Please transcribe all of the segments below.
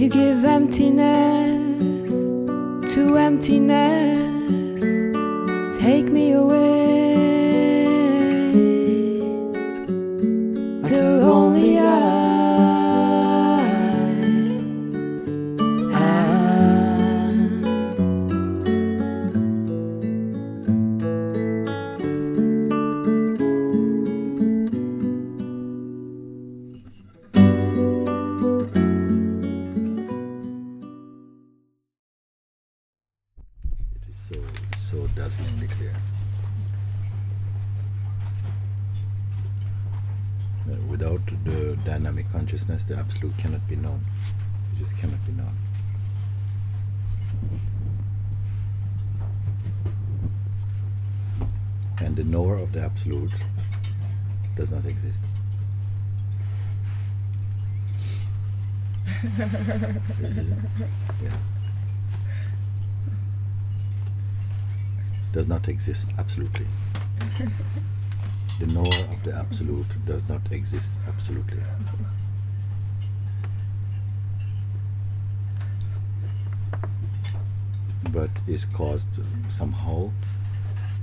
You give emptiness to emptiness. Take me away absolute cannot be known. It just cannot be known. And the knower of the absolute does not exist. Yeah. does not exist absolutely. the knower of the absolute does not exist absolutely. But is caused somehow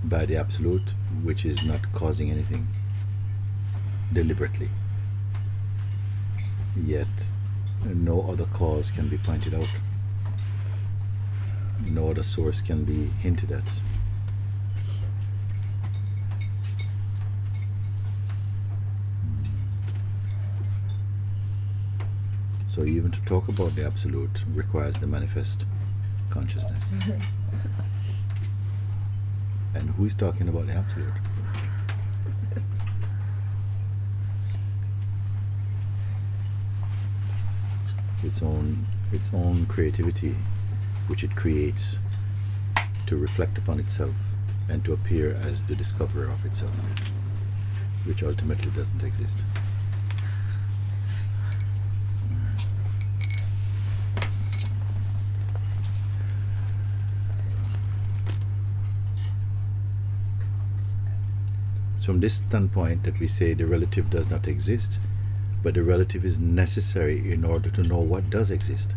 by the absolute, which is not causing anything deliberately. Yet, no other cause can be pointed out, no other source can be hinted at. So even to talk about the absolute requires the manifest consciousness. and who is talking about the absolute? Its own its own creativity which it creates to reflect upon itself and to appear as the discoverer of itself, which ultimately doesn't exist. So from this standpoint that we say the relative does not exist, but the relative is necessary in order to know what does exist.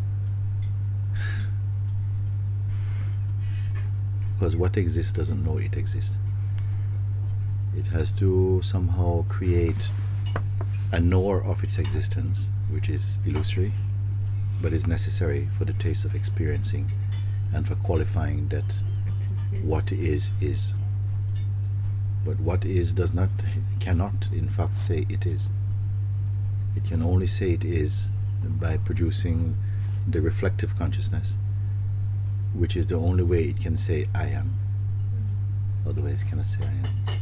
because what exists doesn't know it exists. It has to somehow create a knower of its existence, which is illusory, but is necessary for the taste of experiencing and for qualifying that what is is. But what is does not, cannot in fact say it is. It can only say it is by producing the reflective consciousness which is the only way it can say I am. Otherwise, it cannot say I am.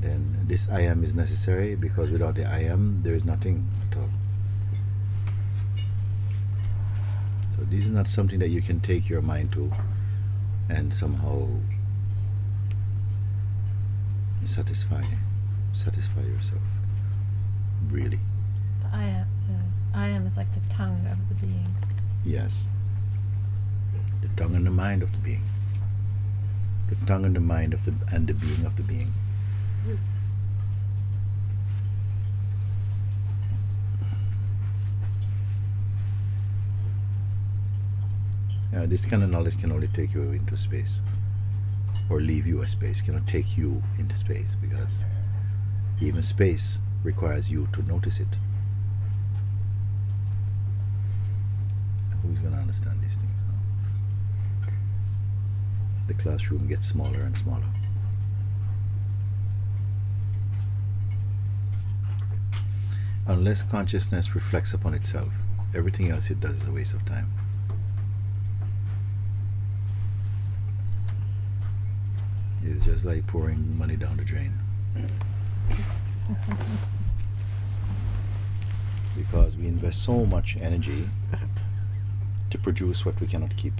Then this I am is necessary because without the I am, there is nothing at all. So this is not something that you can take your mind to and somehow satisfy satisfy yourself. Really. The I am, the I am is like the tongue of the being. Yes. The tongue and the mind of the being. The tongue and the mind of the and the being of the being. Uh, this kind of knowledge can only take you into space, or leave you a space. Cannot take you into space because even space requires you to notice it. Who's going to understand these things? huh? The classroom gets smaller and smaller. Unless consciousness reflects upon itself, everything else it does is a waste of time. It's just like pouring money down the drain. Because we invest so much energy to produce what we cannot keep.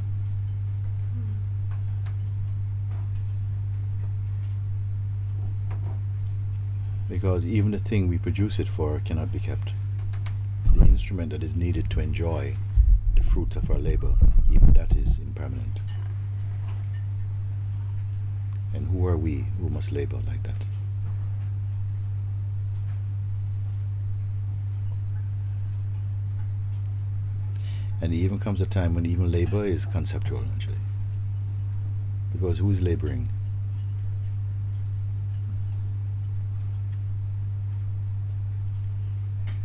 Because even the thing we produce it for cannot be kept. The instrument that is needed to enjoy the fruits of our labor, even that is impermanent. And who are we who must labor like that? And even comes a time when even labor is conceptual, actually. Because who is laboring?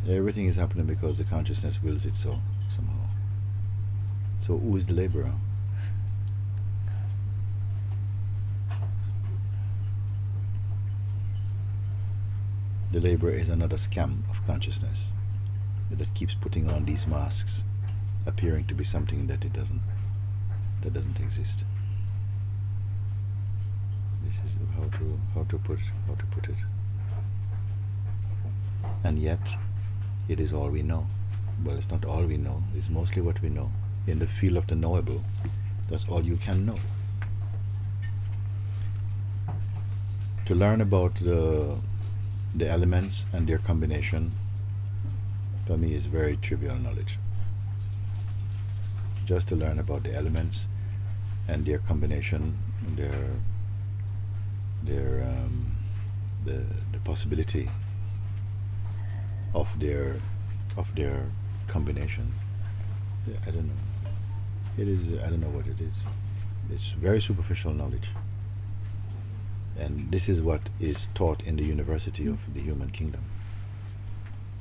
Everything is happening because the consciousness wills it so, somehow. So who is the laborer? The labor is another scam of consciousness that keeps putting on these masks, appearing to be something that it doesn't that doesn't exist. This is how to how to put how to put it. And yet it is all we know. Well it's not all we know, it's mostly what we know. In the field of the knowable, that's all you can know. To learn about the the elements and their combination for me is very trivial knowledge. Just to learn about the elements and their combination, their their um, the the possibility of their of their combinations. I don't know. It is I don't know what it is. It's very superficial knowledge. And this is what is taught in the University of the Human Kingdom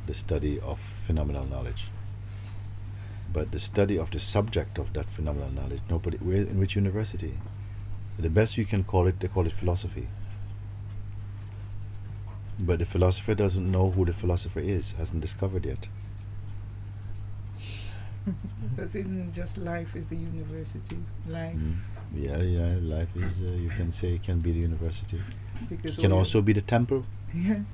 the study of phenomenal knowledge. But the study of the subject of that phenomenal knowledge, nobody, where, in which university? The best you can call it, they call it philosophy. But the philosopher doesn't know who the philosopher is, hasn't discovered yet. Because isn't just life is the university? Life. Mm. Yeah, yeah, life is, uh, you can say, can be the university. Because It can also be the temple. Yes.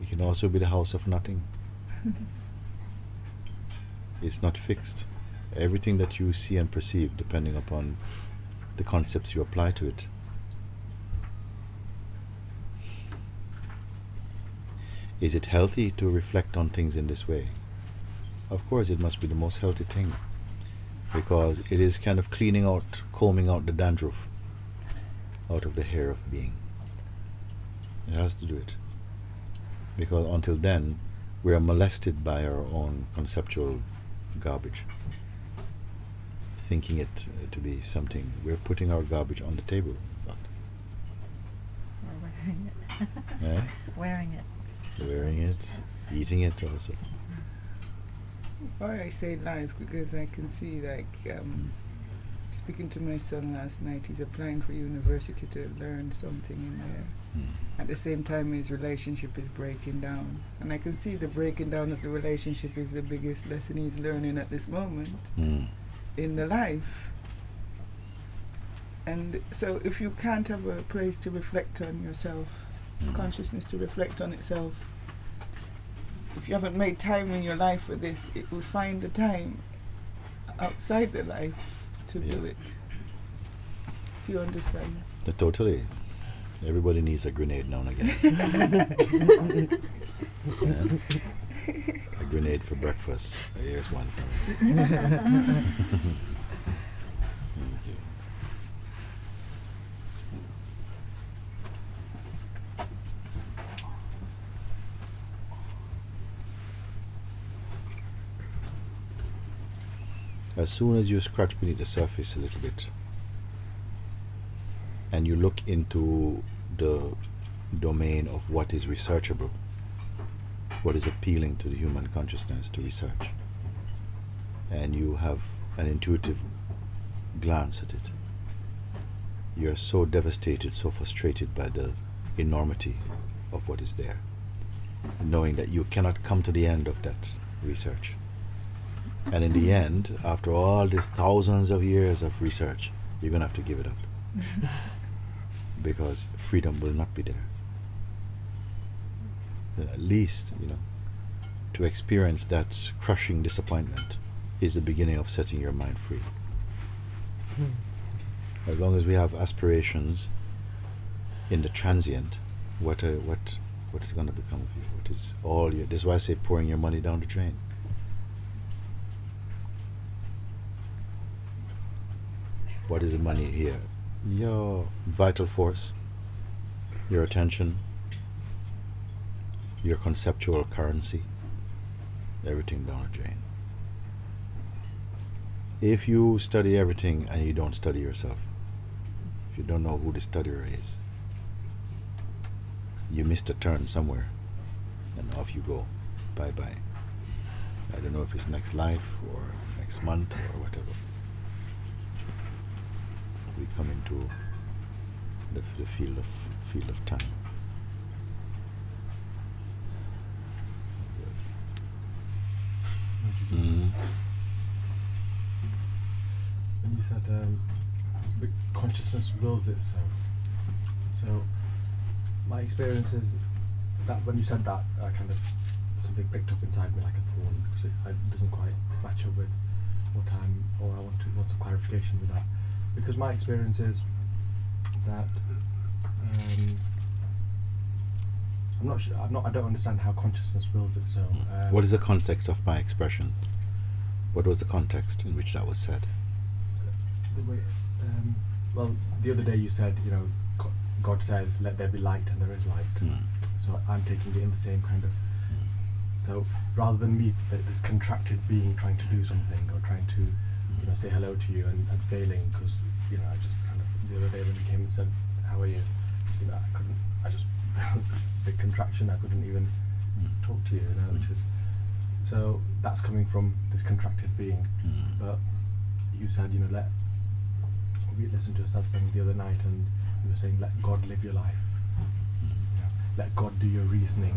It can also be the house of nothing. It's not fixed. Everything that you see and perceive, depending upon the concepts you apply to it. Is it healthy to reflect on things in this way? Of course, it must be the most healthy thing because it is kind of cleaning out, combing out the dandruff out of the hair of being. It has to do it because until then we are molested by our own conceptual garbage thinking it uh, to be something we're putting our garbage on the table. Or wearing it. Eh? Wearing it. wearing it eating it also Why I say life because I can see like um, speaking to my son last night. He's applying for university to learn something in there. Hmm. At the same time, his relationship is breaking down, and I can see the breaking down of the relationship is the biggest lesson he's learning at this moment Hmm. in the life. And so, if you can't have a place to reflect on yourself, Mm. consciousness to reflect on itself, if you haven't made time in your life for this, it will find the time outside the life to do it. If you understand. Uh, totally everybody needs a grenade now and again Yeah. a grenade for breakfast here's one As soon as you scratch beneath the surface a little bit and you look into the domain of what is researchable, what is appealing to the human consciousness to research, and you have an intuitive glance at it, you're so devastated, so frustrated by the enormity of what is there, knowing that you cannot come to the end of that research. And in the end, after all these thousands of years of research, you're going to have to give it up because freedom will not be there. At least, you know, to experience that crushing disappointment is the beginning of setting your mind free. As long as we have aspirations in the transient, what uh, what what is going to become of you? What is all your? This is why I say pouring your money down the drain. What is money here? Your vital force, your attention, your conceptual currency, everything the drain. If you study everything and you don't study yourself, if you don't know who the studier is, you missed a turn somewhere and off you go. Bye bye. I don't know if it's next life or next month or whatever. We come into the, the field of field of time. Mm. When you said um, the consciousness wills itself, so my experience is that when you said that, I kind of something picked up inside me like a thorn because it, it doesn't quite match up with what I'm or I want to want some clarification with that because my experience is that um, I'm not sure. I'm not. I don't understand how consciousness builds itself. Um, What is the context of my expression? What was the context in which that was said? The way, um, well, the other day you said, you know, God says, "Let there be light," and there is light. Mm. So I'm taking it in the same kind of. So rather than me, this contracted being trying to do something or trying to, you know, say hello to you and, and failing because you know I just kind of the other day when he came and said, "How are you?" You know, I couldn't. I just there was a big contraction. I couldn't even Mm. talk to you. You know, which is so that's coming from this contracted being. Mm. But you said, you know, let we listened to a satsang the other night, and you were saying, let God live your life. You know, let God do your reasoning,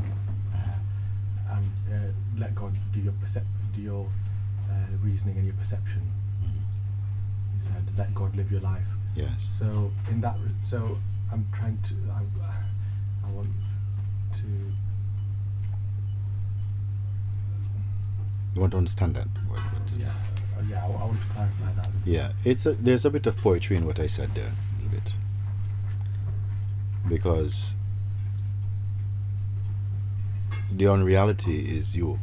uh, and uh, let God do your percep- do your uh, reasoning and your perception. Let God live your life. Yes. So in that, so I'm trying to, I, I want to. You want to understand that? What- what- Yeah, uh, yeah. I, I want to clarify that. Yeah, it's a, there's a bit of poetry in what I said there, a little bit, because the unreality is. You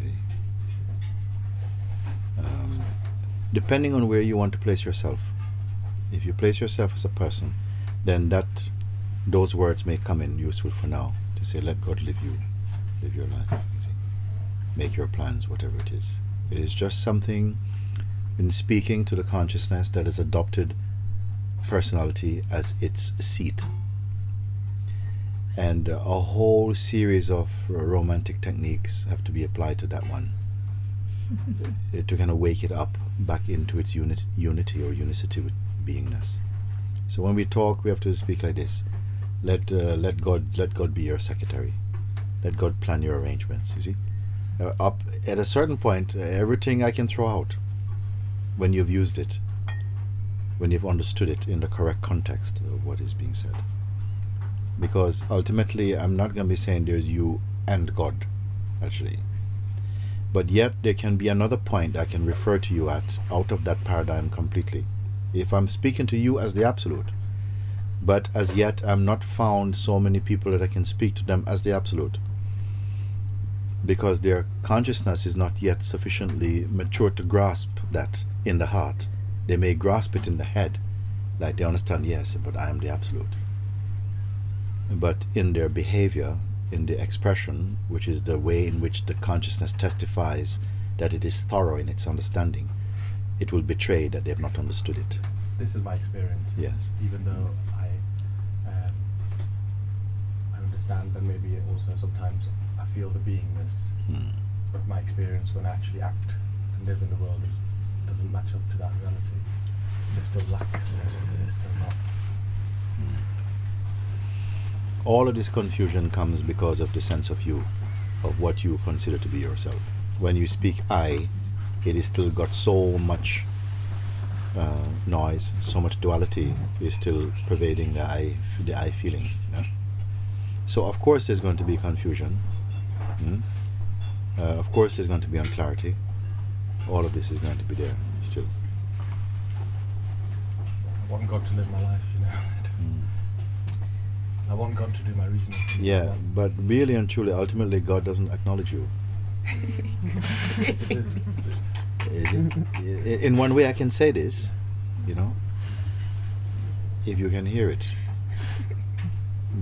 see? Um, depending on where you want to place yourself, if you place yourself as a person, then that those words may come in useful for now to say, "Let God live you, live your life." You make your plans, whatever it is. It is just something in speaking to the consciousness that has adopted personality as its seat. And a whole series of romantic techniques have to be applied to that one to kind of wake it up back into its unit, unity or unicity with beingness. So when we talk, we have to speak like this: Let uh, let God let God be your secretary. Let God plan your arrangements. You see, uh, up at a certain point, uh, everything I can throw out when you've used it, when you've understood it in the correct context of what is being said. Because ultimately, I'm not going to be saying there's you and God, actually. But yet, there can be another point I can refer to you at out of that paradigm completely. If I'm speaking to you as the absolute, but as yet I'm not found so many people that I can speak to them as the absolute because their consciousness is not yet sufficiently mature to grasp that in the heart. They may grasp it in the head, like they understand, yes, but I am the absolute. But in their behavior, in the expression, which is the way in which the consciousness testifies that it is thorough in its understanding, it will betray that they have not understood it. This is my experience. Yes. Even though I, um, I understand that maybe also sometimes I feel the beingness, Hmm. but my experience when I actually act and live in the world is, doesn't match up to that reality. There's still lack. There's, there's still not. All of this confusion comes because of the sense of you, of what you consider to be yourself. When you speak I, it is still got so much uh, noise, so much duality is still pervading the I, the I feeling. You know? So of course there's going to be confusion. mm? Uh, of course there's going to be unclarity. All of this is going to be there still. I want God to live my life, you know. Mm. I want God to do my reasoning. for me. I Yeah, but really and truly, ultimately, God doesn't acknowledge you. it is, it's- I- I- in one way I can say this, you know, if you can hear it.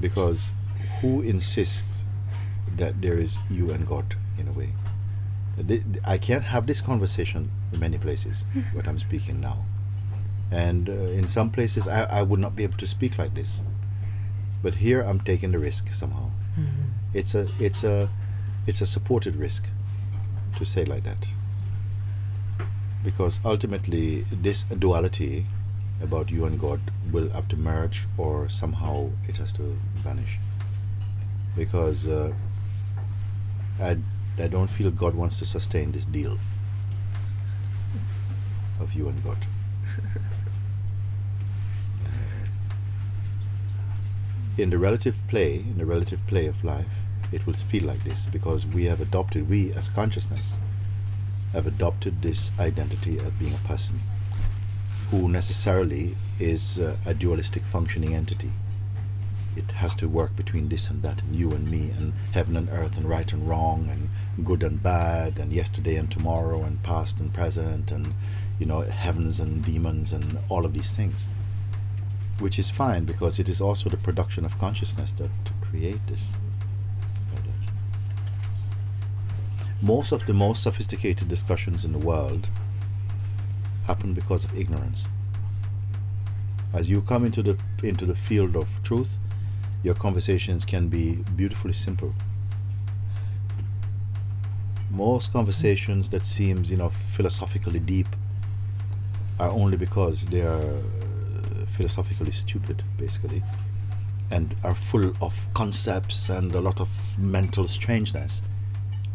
because who insists that there is you and God in a way? Th- th- I can't have this conversation in many places, what I'm speaking now. And uh, in some places, I, I would not be able to speak like this. But here, I'm taking the risk somehow. It's a, it's a, it's a supported risk to say like that. Because ultimately, this duality about you and God will have to merge, or somehow it has to vanish. Because uh, I, I don't feel God wants to sustain this deal of you and God. in the relative play, in the relative play of life, it will feel like this because we have adopted, we as consciousness, have adopted this identity of being a person who necessarily is uh, a dualistic functioning entity. It has to work between this and that, and you and me, and heaven and earth, and right and wrong, and good and bad, and yesterday and tomorrow, and past and present, and you know, heavens and demons, and all of these things which is fine because it is also the production of consciousness that to create this. Most of the most sophisticated discussions in the world happen because of ignorance. As you come into the into the field of truth, your conversations can be beautifully simple. Most conversations that seems you know philosophically deep are only because they are philosophically stupid, basically, and are full of concepts and a lot of mental strangeness.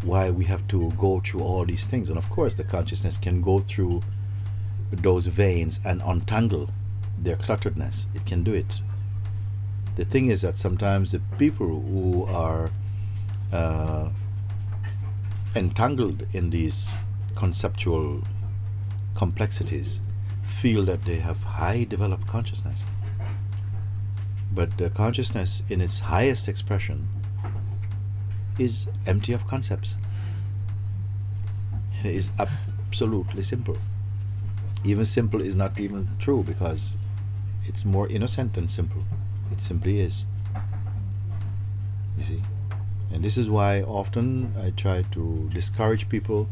Why we have to go through all these things, and of course, the consciousness can go through those veins and untangle their clutteredness. It can do it. The thing is that sometimes the people who are uh, entangled in these conceptual complexities feel that they have high developed consciousness. But the consciousness, in its highest expression, is empty of concepts. It is absolutely simple. Even simple is not even true because it's more innocent than simple. It simply is. You see? And this is why often I try to discourage people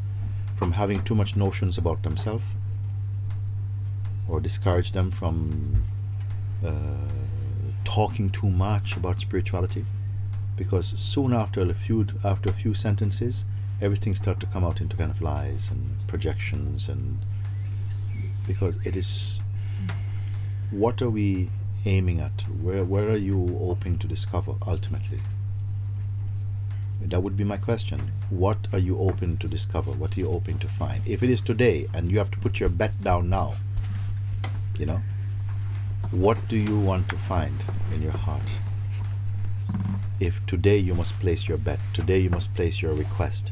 from having too much notions about themselves or discourage them from uh, talking too much about spirituality. Because soon after a few after a few sentences everything starts to come out into kind of lies and projections and because it is what are we aiming at? Where where are you hoping to discover ultimately? That would be my question. What are you open to discover? What are you hoping to find? If it is today and you have to put your bet down now you know? What do you want to find in your heart? If today you must place your bet today you must place your request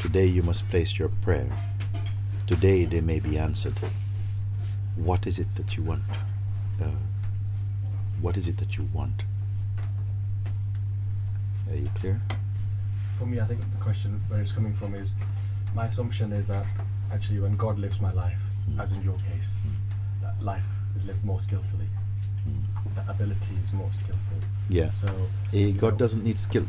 today you must place your prayer today they may be answered what is it that you want uh, what is it that you want? Are you clear? For me, I think the question where it's coming from is my assumption is that actually when God lives my life, Mm. as in your case, that life is lived more skillfully. Mm. That ability is more skillful. yeah So Eh, god know, doesn't need skill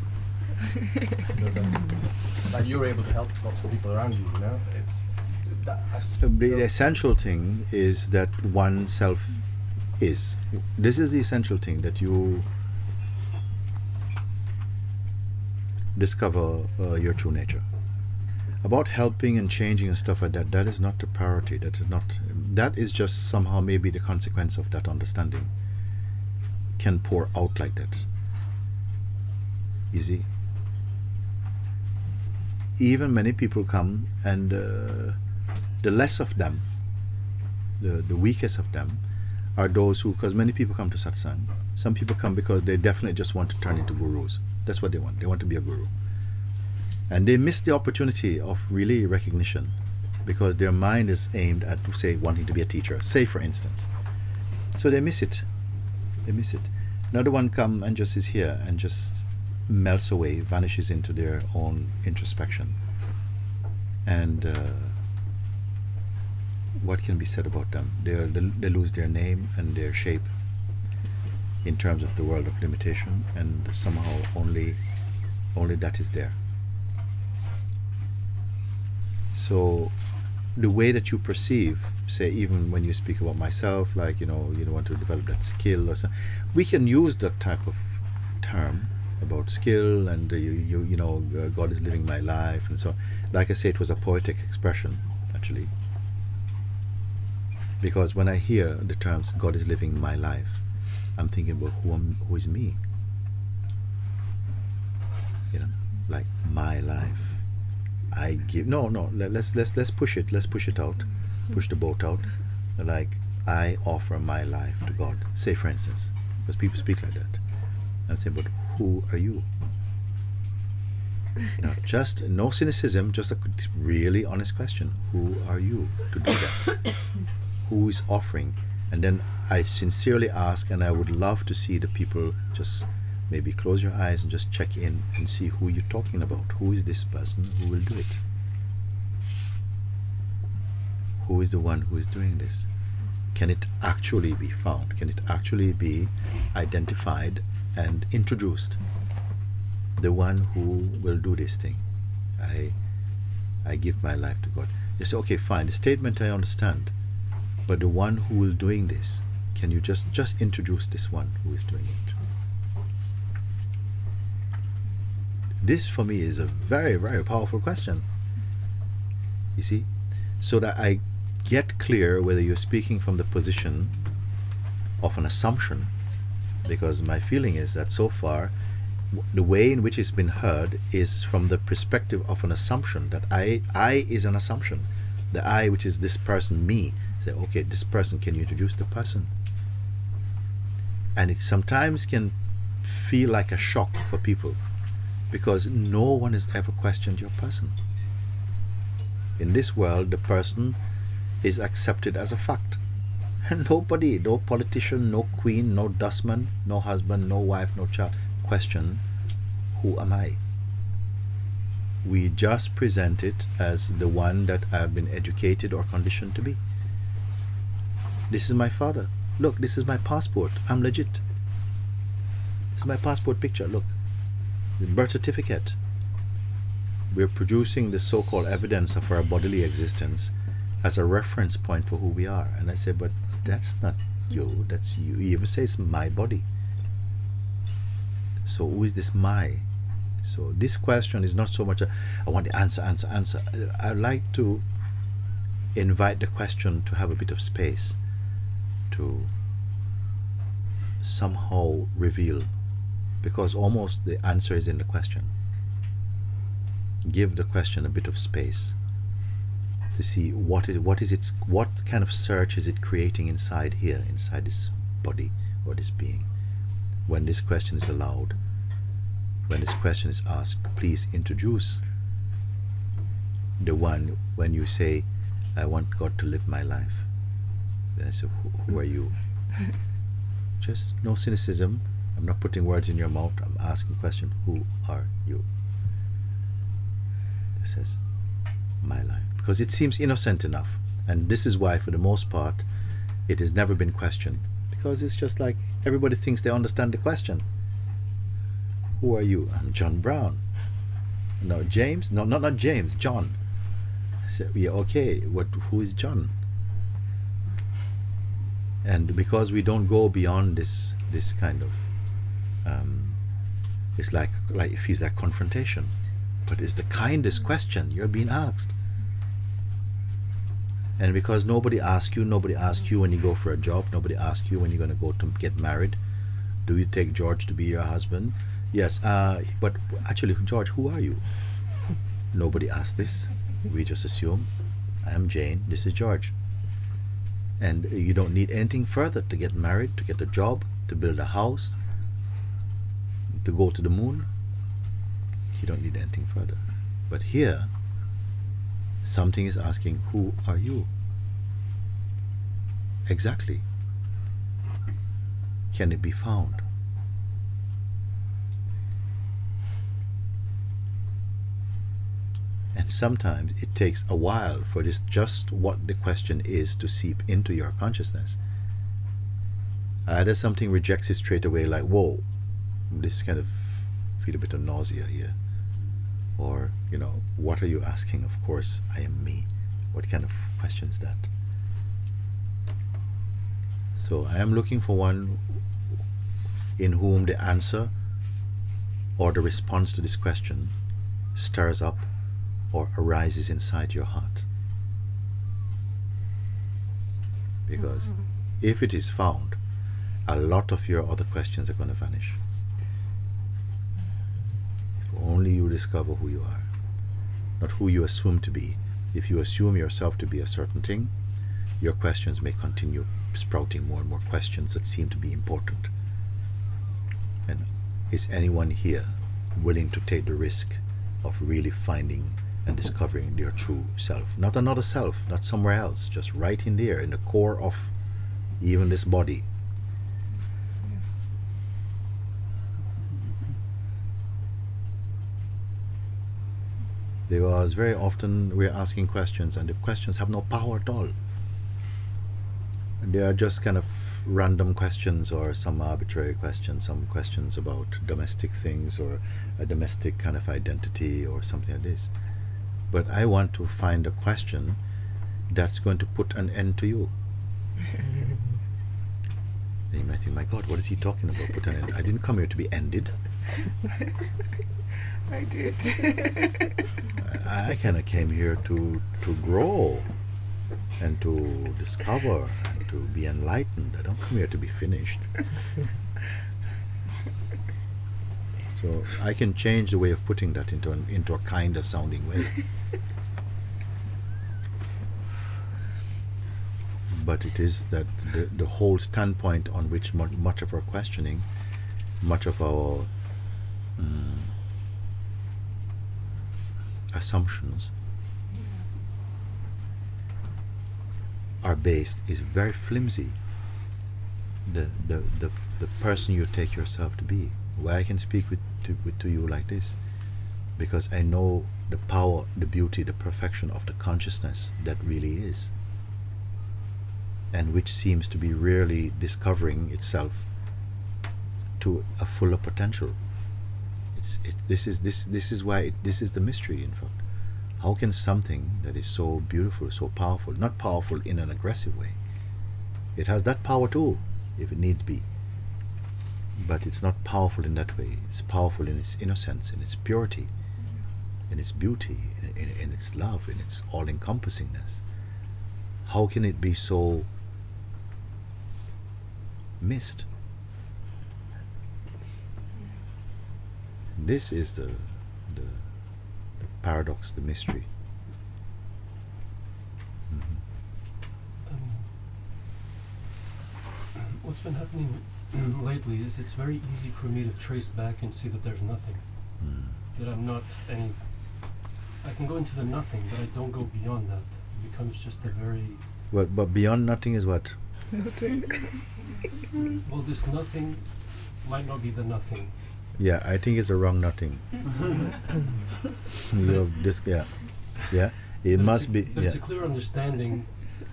so you're able to help lots of people around you. You know, it's that. Uh, The essential thing is that one self is. This is the essential thing that you discover uh, your true nature. About helping and changing and stuff like that, that is not the priority. That is not. That is just somehow maybe the consequence of that understanding can pour out like that. See? Even many people come and uh, the less of them, the, the weakest of them, are those who, because many people come to satsang. Some people come because they definitely just want to turn into gurus. That's what they want. They want to be a guru. And they miss the opportunity of really recognition because their mind is aimed at, say, wanting to be a teacher, say, for instance. So they miss it. They miss it. Another one come and just is here and just melts away, vanishes into their own introspection. And uh, what can be said about them? They, are, they, they lose their name and their shape. in terms of the world of limitation, and somehow only only that is there. So the way that you perceive, say even when you speak about myself, like you know, you want to develop that skill or something, we can use that type of term about skill and uh, you, you you know uh, God is living my life and so on. like I say it was a poetic expression actually. Because when I hear the terms God is living my life I'm thinking about who am, who is me. You know like my life I give no no let, let's let's let's push it let's push it out. Push the boat out. Like I offer my life to God. Say for instance because people speak like that. I'm saying but who are you? Now just no cynicism just a really honest question. Who are you to do that? Who is offering? And then I sincerely ask and I would love to see the people just maybe close your eyes and just check in and see who you're talking about. Who is this person who will do it? Who is the one who is doing this? Can it actually be found? Can it actually be identified and introduced? The one who will do this thing. I i give my life to god. You say okay fine. The statement i understand but the one who will doing this can you just just introduce this one who is doing it this for me is a very very powerful question you see so that i get clear whether you're speaking from the position of an assumption because my feeling is that so far the way in which it's been heard is from the perspective of an assumption that I I is an assumption. The I which is this person me. Say, okay, this person can you introduce the person? And it sometimes can feel like a shock for people because no one has ever questioned your person. In this world the person is accepted as a fact. And nobody, no politician, no queen, no dustman, no husband, no wife, no child, question who am I? We just present it as the one that I have been educated or conditioned to be. This is my father. Look, this is my passport. I'm legit. This is my passport picture. Look, the birth certificate. We're producing the so called evidence of our bodily existence as a reference point for who we are. And I say, but that's not you, that's you. You even say it's my body. So who is this my? So this question is not so much a, I want the answer, answer, answer. I'd like to invite the question to have a bit of space to somehow reveal because almost the answer is in the question. Give the question a bit of space to see what is what is its what kind of search is it creating inside here inside this body or this being? When this question is allowed when this question is asked please introduce the one when you say i want god to live my life. Then i say who, who are you? Just no cynicism i'm not putting words in your mouth. I'm asking question who are you? It says my life because it seems innocent enough. And this is why for the most part it has never been questioned. Because it's just like everybody thinks they understand the question. Who are you? I'm john brown. No james? No not not james. John. So, yeah okay. What who is john? And because we don't go beyond this this kind of um, it's like like it feels like confrontation but it's the kindest question you're being asked. And because nobody asks you nobody asks you when you go for a job nobody asks you when you're going to go to get married. Do you take george to be your husband? Yes uh, but actually george who are you? Nobody asks this. We just assume i am jane this is george. And you don't need anything further to get married to get a job to build a house to go to the moon you don't need anything further. But here something is asking who are you? Exactly. Can it be found? And sometimes it takes a while for this just what the question is to seep into your consciousness. Either something rejects it straight away, like, whoa, this kind of feel a bit of nausea here. Or, you know, what are you asking? Of course, I am me. What kind of question is that? So I am looking for one in whom the answer or the response to this question stirs up or arises inside your heart. Because mm-hmm. if it is found, a lot of your other questions are going to vanish. Only you discover who you are, not who you assume to be. If you assume yourself to be a certain thing, your questions may continue sprouting more and more questions that seem to be important. And is anyone here willing to take the risk of really finding and discovering their true self? Not another self, not somewhere else, just right in there, in the core of even this body. Because very often we're asking questions and the questions have no power at all. They are just kind of random questions or some arbitrary questions, some questions about domestic things or a domestic kind of identity or something like this. But I want to find a question that's going to put an end to you. And you might think, my God, what is he talking about? Put an end. I didn't come here to be ended. I did. I, I kind of came here to to grow and to discover and to be enlightened. I don't come here to be finished. so I can change the way of putting that into an, into a kinder sounding way. but it is that the, the whole standpoint on which much, much of our questioning, much of our mm, assumptions are based is very flimsy. The, the, the, the person you take yourself to be. Why I can speak with to, with to you like this, because I know the power, the beauty, the perfection of the consciousness that really is, and which seems to be really discovering itself to a fuller potential. It's, it, this is this this is why it, this is the mystery. In fact, how can something that is so beautiful, so powerful, not powerful in an aggressive way, it has that power too, if it needs be. But it's not powerful in that way. It's powerful in its innocence, in its purity, in its beauty, in, in, in its love, in its all-encompassingness. How can it be so missed? This is the, the, the paradox, the mystery. Mhm. Um, what's been happening lately is it's very easy for me to trace back and see that there's nothing. Mm. That I'm not any. I can go into the nothing, but I don't go beyond that. It becomes just a very. But, but beyond nothing is what? Well, this nothing might not be the nothing. Yeah, I think it's a wrong nothing. you have this, yeah, yeah. It But it's must a, be, But yeah. it's a clear understanding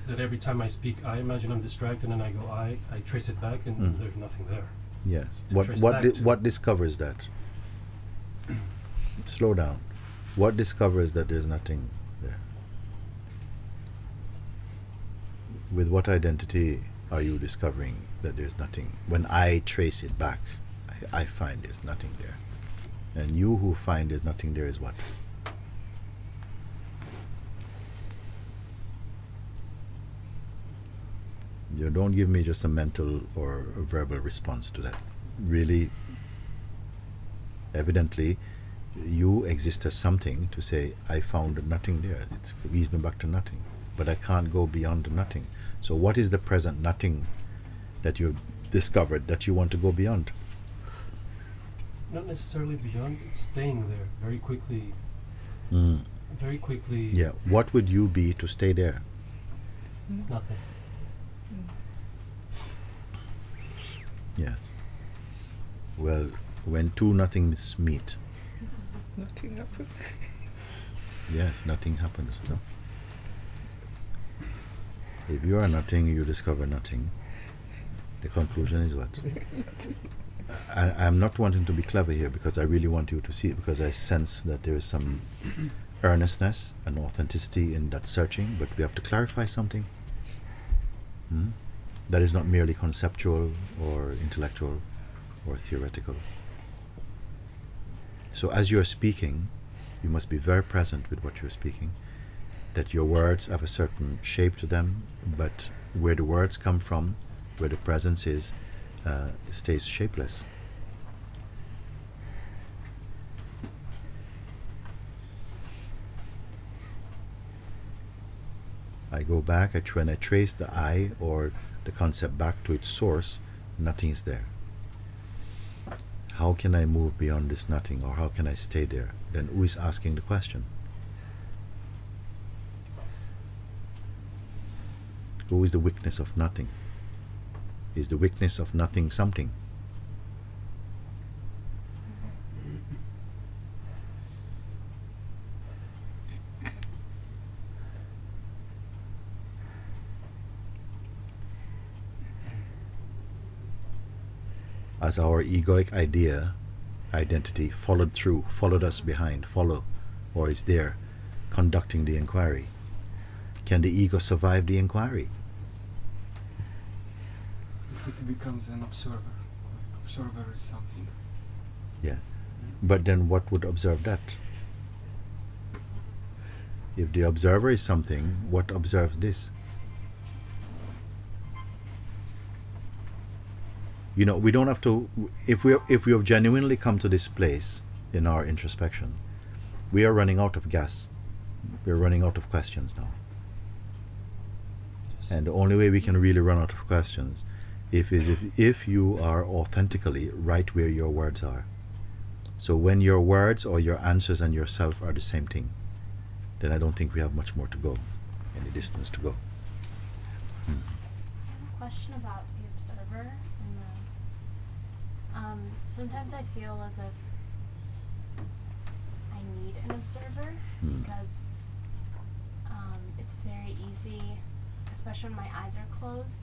that every time I speak, I imagine I'm distracted and I go I. I trace it back and Mm. there's nothing there. Yes. to What what di- what discovers that? Slow down. What discovers that there's nothing there? With what identity are you discovering that there's nothing? When I trace it back, I, find there's nothing there. And you who find there's nothing there is what? You don't give me just a mental or a verbal response to that. Really, evidently, you exist as something to say, I found nothing there. It leads me back to nothing. But I can't go beyond nothing. So, what is the present nothing that you've discovered that you want to go beyond? Not necessarily beyond, it's staying there very quickly. Mm. Very quickly. Yeah. What would you be to stay there? Nothing. Yes. Well, when two nothings meet, Nothing happens. yes, nothing happens. No? If you are nothing, you discover nothing. The conclusion is what? I, I'm not wanting to be clever here because I really want you to see it because I sense that there is some earnestness and authenticity in that searching, but we have to clarify something. Hmm? That is not merely conceptual or intellectual or theoretical. So as you're speaking, you must be very present with what you're speaking, that your words have a certain shape to them, but where the words come from, where the presence is, uh, stays shapeless. I go back, I try and I trace the I or the concept back to its source, nothing is there. How can I move beyond this nothing or how can I stay there? Then who is asking the question? Who is the weakness of nothing? Is the weakness of nothing something? as our egoic idea, identity, followed through, followed us behind, follow, or is there, conducting the inquiry. Can the ego survive the inquiry? Becomes an observer, observer is something. Yeah. But then what would observe that? If the observer is something, what observes this? You know, we don't have to. If we if we have genuinely come to this place in our introspection, we are running out of gas. We're running out of questions now. And the only way we can really run out of questions if is if, if you are authentically right where your words are. So when your words or your answers and yourself are the same thing, then I don't think we have much more to go, any distance to go. Hmm. question about the observer and the um sometimes I feel as if I need an observer Hmm. because um it's very easy especially when my eyes are closed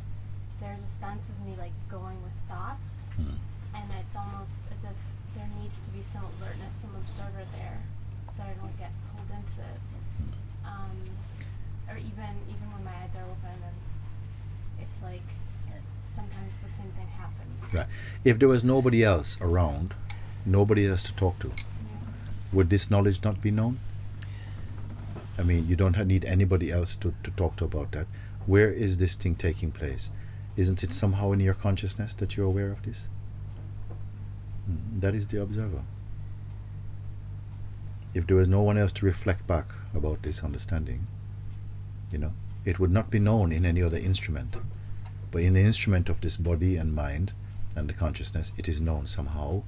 there's a sense of me like going with thoughts Hmm. and it's almost as if there needs to be some alertness some observer there so that I don't get pulled into it um or even even when my eyes are open and it's like sometimes the same thing happens. Right. If there was nobody else around, nobody else to talk to, would this knowledge not be known? I mean, you don't need anybody else to, to talk to about that. Where is this thing taking place? Isn't it somehow in your consciousness that you're aware of this? Mm, That is the observer. If there was no one else to reflect back about this understanding, you know, it would not be known in any other instrument. But in the instrument of this body and mind and the consciousness, it is known somehow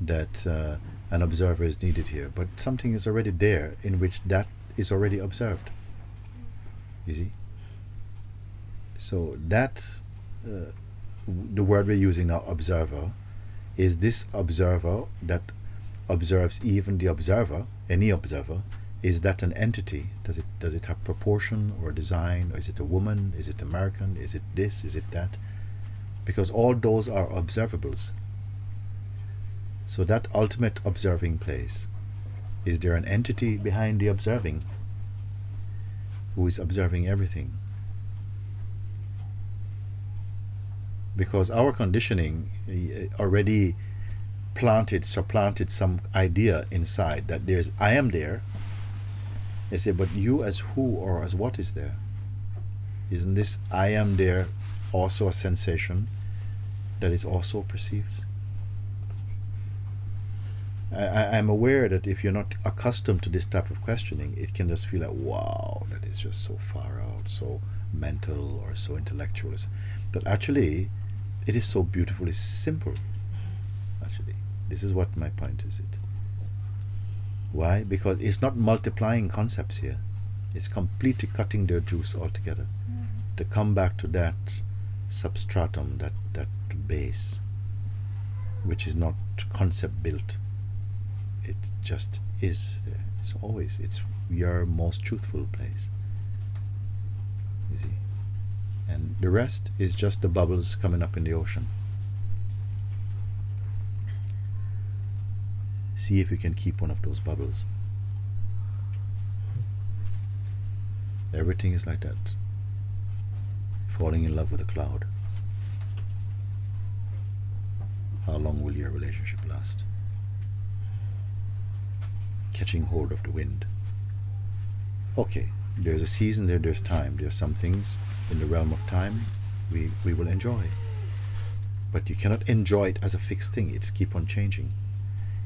that uh, an observer is needed here. But something is already there in which that is already observed. You see? So that, uh, the word we're using now, observer, is this observer that observes even the observer, any observer, is that an entity? Does it does it have proportion or design? Or is it a woman? Is it American? Is it this? Is it that? Because all those are observables. So that ultimate observing place, is there an entity behind the observing who is observing everything? Because our conditioning eh, already planted, supplanted some idea inside that there's I am there. They say, but you as who or as what is there? Isn't this I am there also a sensation that is also perceived? I, I'm aware that if you're not accustomed to this type of questioning, it can just feel like, wow, that is just so far out, so mental or so intellectual. But actually, it is so beautifully simple. Actually, this is what my point is. It. Why? Because it's not multiplying concepts here. It's completely cutting their juice altogether. Mm-hmm. To come back to that substratum, that, that base, which is not concept built. It just is there. It's always, it's your most truthful place. You see? And the rest is just the bubbles coming up in the ocean. See if you can keep one of those bubbles. Everything is like that. Falling in love with a cloud. How long will your relationship last? Catching hold of the wind. Okay, there's a season there, there's time. There's some things in the realm of time we, we will enjoy. But you cannot enjoy it as a fixed thing. It's keep on changing.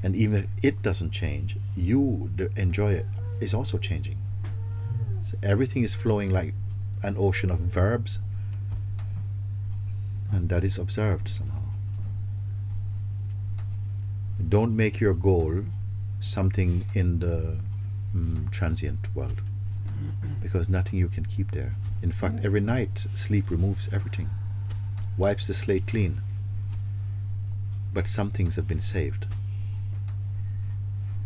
And even if it doesn't change, you, the enjoyer, is also changing. So everything is flowing like an ocean of verbs, and that is observed somehow. Don't make your goal something in the mm, transient world because nothing you can keep there. In fact, every night sleep removes everything, wipes the slate clean. But some things have been saved,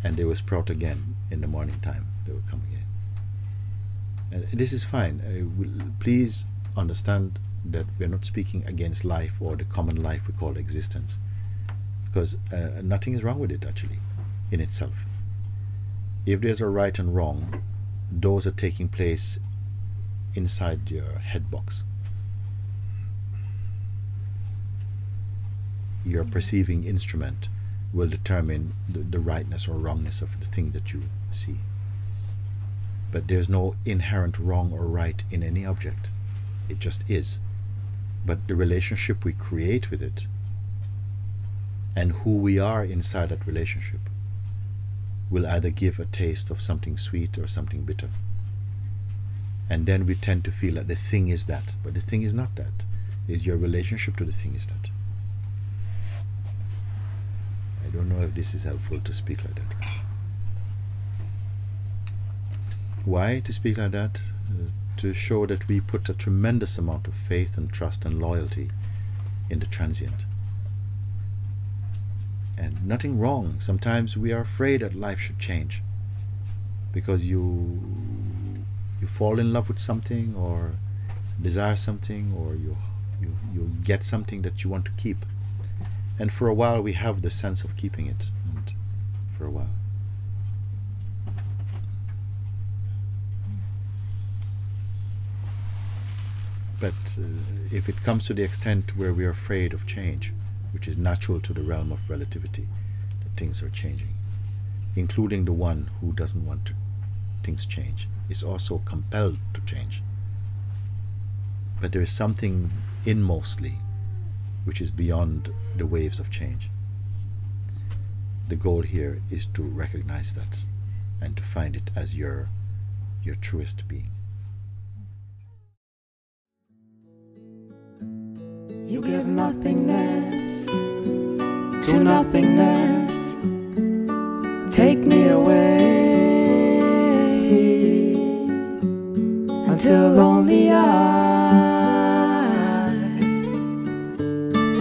and they will sprout again in the morning time. They will come again. And this is fine. Will- please understand that we're not speaking against life or the common life we call existence, because uh, nothing is wrong with it actually, in itself. If there's a right and wrong, those are taking place inside your head box. Your mm-hmm. perceiving instrument will determine the, the rightness or wrongness of the thing that you see. But there's no inherent wrong or right in any object. It just is. But the relationship we create with it and who we are inside that relationship will either give a taste of something sweet or something bitter. And then we tend to feel that the thing is that, but the thing is not that. Is your relationship to the thing is that. I don't know if this is helpful to speak like that. Why to speak like that? Uh, to show that we put a tremendous amount of faith and trust and loyalty in the transient. And nothing wrong. Sometimes we are afraid that life should change because you you fall in love with something or desire something or you you, you get something that you want to keep. And for a while we have the sense of keeping it. And for a while. But uh, if it comes to the extent where we are afraid of change, which is natural to the realm of relativity, that things are changing, including the one who doesn't want to, things change, is also compelled to change. But there is something inmostly which is beyond the waves of change. The goal here is to recognize that and to find it as your your truest being. You give nothingness to nothingness. Take me away until only I,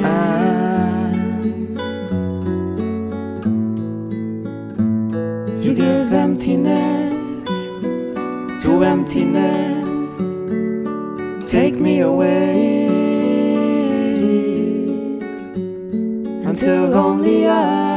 am. You give emptiness to emptiness. Take me away until only I